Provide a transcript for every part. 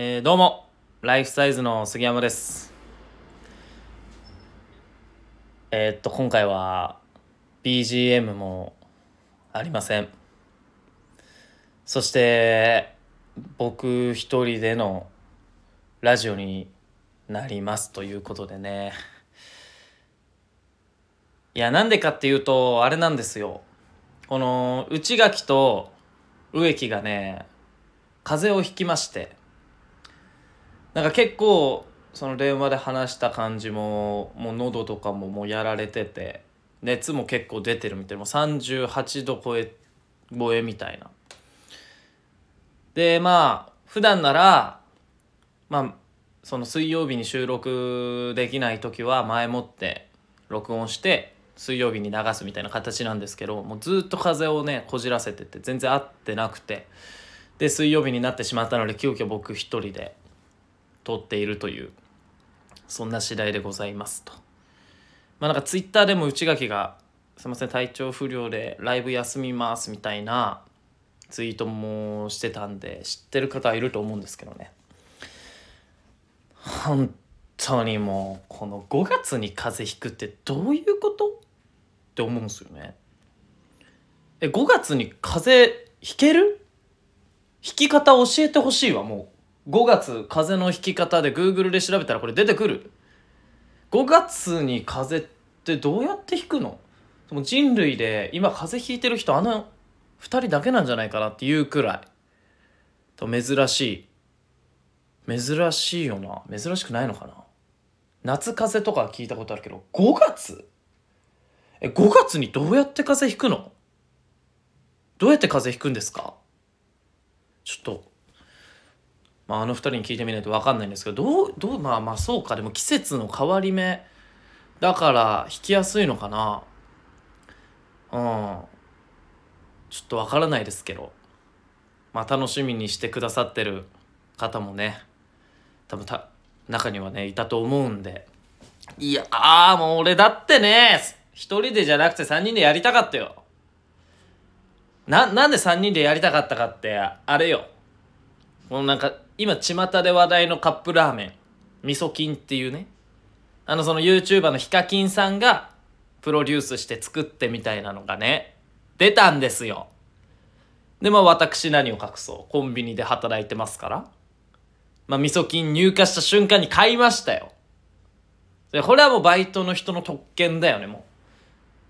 えーどうもライフサイズの杉山です。えーっと今回は BGM もありません。そして僕一人でのラジオになりますということでね。いやなんでかっていうとあれなんですよ。この内垣と植木がね風邪をひきまして。なんか結構その電話で話した感じももう喉とかももうやられてて熱も結構出てるみたいなもう38度超え超えみたいな。でまあ普段ならまあその水曜日に収録できない時は前もって録音して水曜日に流すみたいな形なんですけどもうずっと風邪をねこじらせてて全然合ってなくて。で水曜日になってしまったので急遽僕一人で。撮っているというそんな次第でございますと。まあなんかツイッターでも内垣が「すいません体調不良でライブ休みます」みたいなツイートもしてたんで知ってる方はいると思うんですけどね。本当にもうこの5月に風邪ひくってどういうこと？って思うんですよね。え5月に風邪ひける？引き方教えてほしいわもう。5月風の引き方で Google で調べたらこれ出てくる。5月に風ってどうやって引くの？その人類で今風邪ひいてる人あの2人だけなんじゃないかなっていうくらい。と珍しい。珍しいよな。珍しくないのかな？夏風邪とか聞いたことあるけど5月？え5月にどうやって風邪ひくの？どうやって風邪ひくんですか？ちょっと、まあ、あの二人に聞いてみないと分かんないんですけどどうどうまあまあそうかでも季節の変わり目。だから引きやすいのかな。うん。ちょっと分からないですけど。まあ楽しみにしてくださってる方もね多分た中にはねいたと思うんで。いやあーもう俺だってね一人でじゃなくて三人でやりたかったよ。な、なんで3人でやりたかったかって、あれよ。このなんか、今、巷で話題のカップラーメン、味噌菌っていうね。あの、その YouTuber のヒカキンさんが、プロデュースして作ってみたいなのがね、出たんですよ。で、まあ私何を隠そう。コンビニで働いてますから。まあ味噌菌入荷した瞬間に買いましたよ。で、これはもうバイトの人の特権だよね、もう。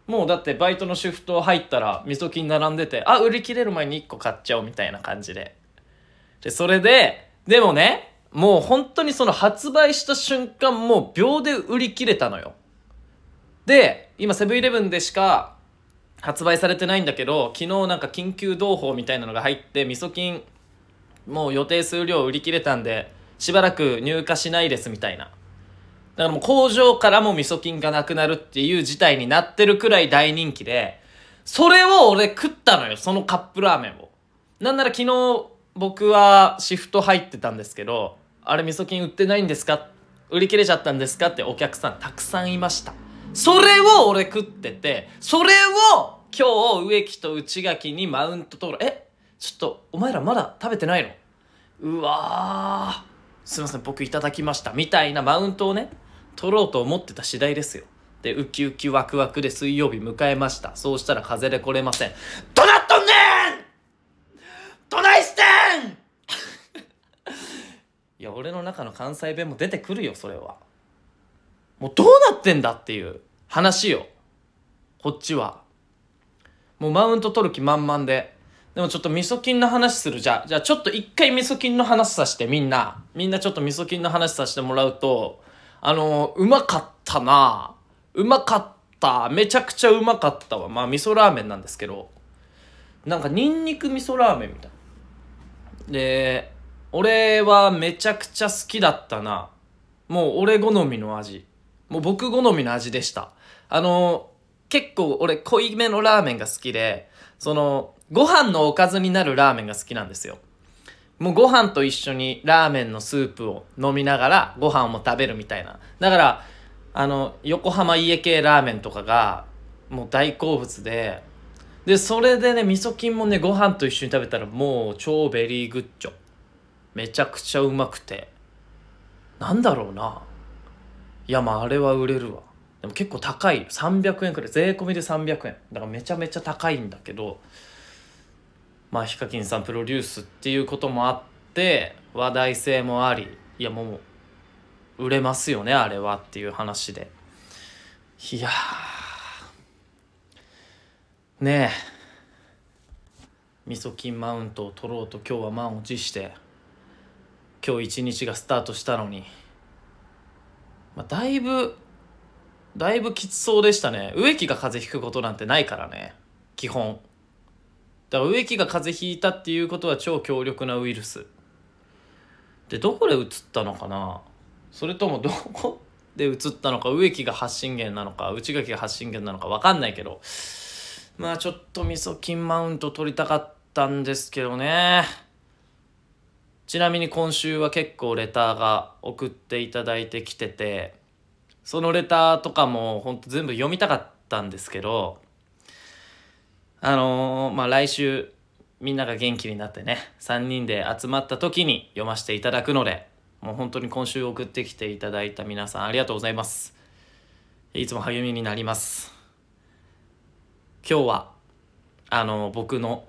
もうだってバイトのシフト入ったら味噌菌並んでてあ売り切れる前に1個買っちゃおうみたいな感じででそれででもねもう本当にその発売した瞬間もう秒で売り切れたのよで今セブンイレブンでしか発売されてないんだけど昨日なんか緊急同報みたいなのが入って味噌菌もう予定数量売り切れたんでしばらく入荷しないですみたいなだからもう工場からも味噌菌がなくなるっていう事態になってるくらい大人気で、それを俺食ったのよ、そのカップラーメンを。なんなら昨日僕はシフト入ってたんですけど、あれ味噌菌売ってないんですか？売り切れちゃったんですか？ってお客さんたくさんいました。それを俺食ってて、それを今日植木と内垣にマウント取る。え？ちょっとお前らまだ食べてないの？うわー。すいません僕いただきました。みたいなマウントをね取ろうと思ってた次第ですよ。でウキウキワクワクで水曜日迎えました。そうしたら風邪で来れません。どなっとんねんどないしてんいや俺の中の関西弁も出てくるよそれは。もうどうなってんだっていう話よこっちは。もうマウント取る気満々で。でもちょっと味噌菌の話する。じゃあじゃあちょっと一回味噌菌の話させてみんな。みんなちょっと味噌菌の話させてもらうとあのうまかったな。うまかった。めちゃくちゃうまかったわ。まあ味噌ラーメンなんですけど。なんかニンニク味噌ラーメンみたいな。で俺はめちゃくちゃ好きだったな。もう俺好みの味。もう僕好みの味でした。あの結構俺濃いめのラーメンが好きでそのご飯のおかずになるラーメンが好きなんですよ。もうご飯と一緒にラーメンのスープを飲みながらご飯も食べるみたいな。だからあの横浜家系ラーメンとかがもう大好物ででそれでね味噌菌もねご飯と一緒に食べたらもう超ベリーグッチョ。めちゃくちゃうまくて。なんだろうな。いやまああれは売れるわ。でも結構高い。300円くらい。税込みで300円だからめちゃめちゃ高いんだけど。まあヒカキンさんプロデュースっていうこともあって話題性もあり。いやもう売れますよねあれはっていう話で。いやねえ。みそ金マウントを取ろうと今日は満を持して。今日一日がスタートしたのに、まあ、だいぶだいぶきつそうでしたね。植木が風邪ひくことなんてないからね。基本。だから植木が風邪ひいたっていうことは超強力なウイルス。でどこで移ったのかな？それともどこで移ったのか？植木が発信源なのか？内垣が発信源なのか？分かんないけど。まあちょっとみそ金マウント取りたかったんですけどね。ちなみに今週は結構レターが送っていただいてきててそのレターとかもほんと全部読みたかったんですけどあのー、まあ来週みんなが元気になってね3人で集まった時に読ませていただくのでもう本当に今週送ってきていただいた皆さんありがとうございます。いつも励みになります。今日はあの僕の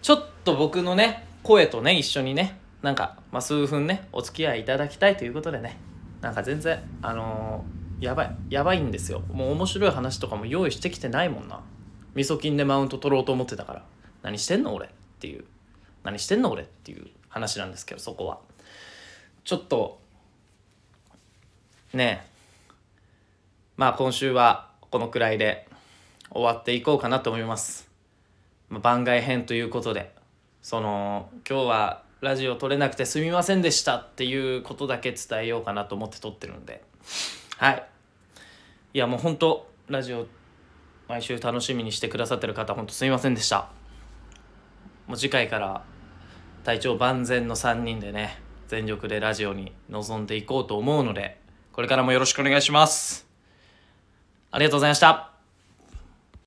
ちょっと僕のね声とね一緒にねなんか、まあ、数分ねお付き合いいただきたいということでね。なんか全然あのー、やばいやばいんですよ。もう面白い話とかも用意してきてないもんな。みそ金でマウント取ろうと思ってたから。何してんの俺？っていう。何してんの俺っていう話なんですけどそこは。ちょっとねえ。まあ今週はこのくらいで終わっていこうかなと思います、まあ、番外編ということで。その今日はラジオ撮れなくてすみませんでしたっていうことだけ伝えようかなと思って撮ってるんで。はい。いやもう本当ラジオ毎週楽しみにしてくださってる方本当すみませんでした。もう次回から体調万全の3人でね全力でラジオに臨んでいこうと思うのでこれからもよろしくお願いします。ありがとうございました。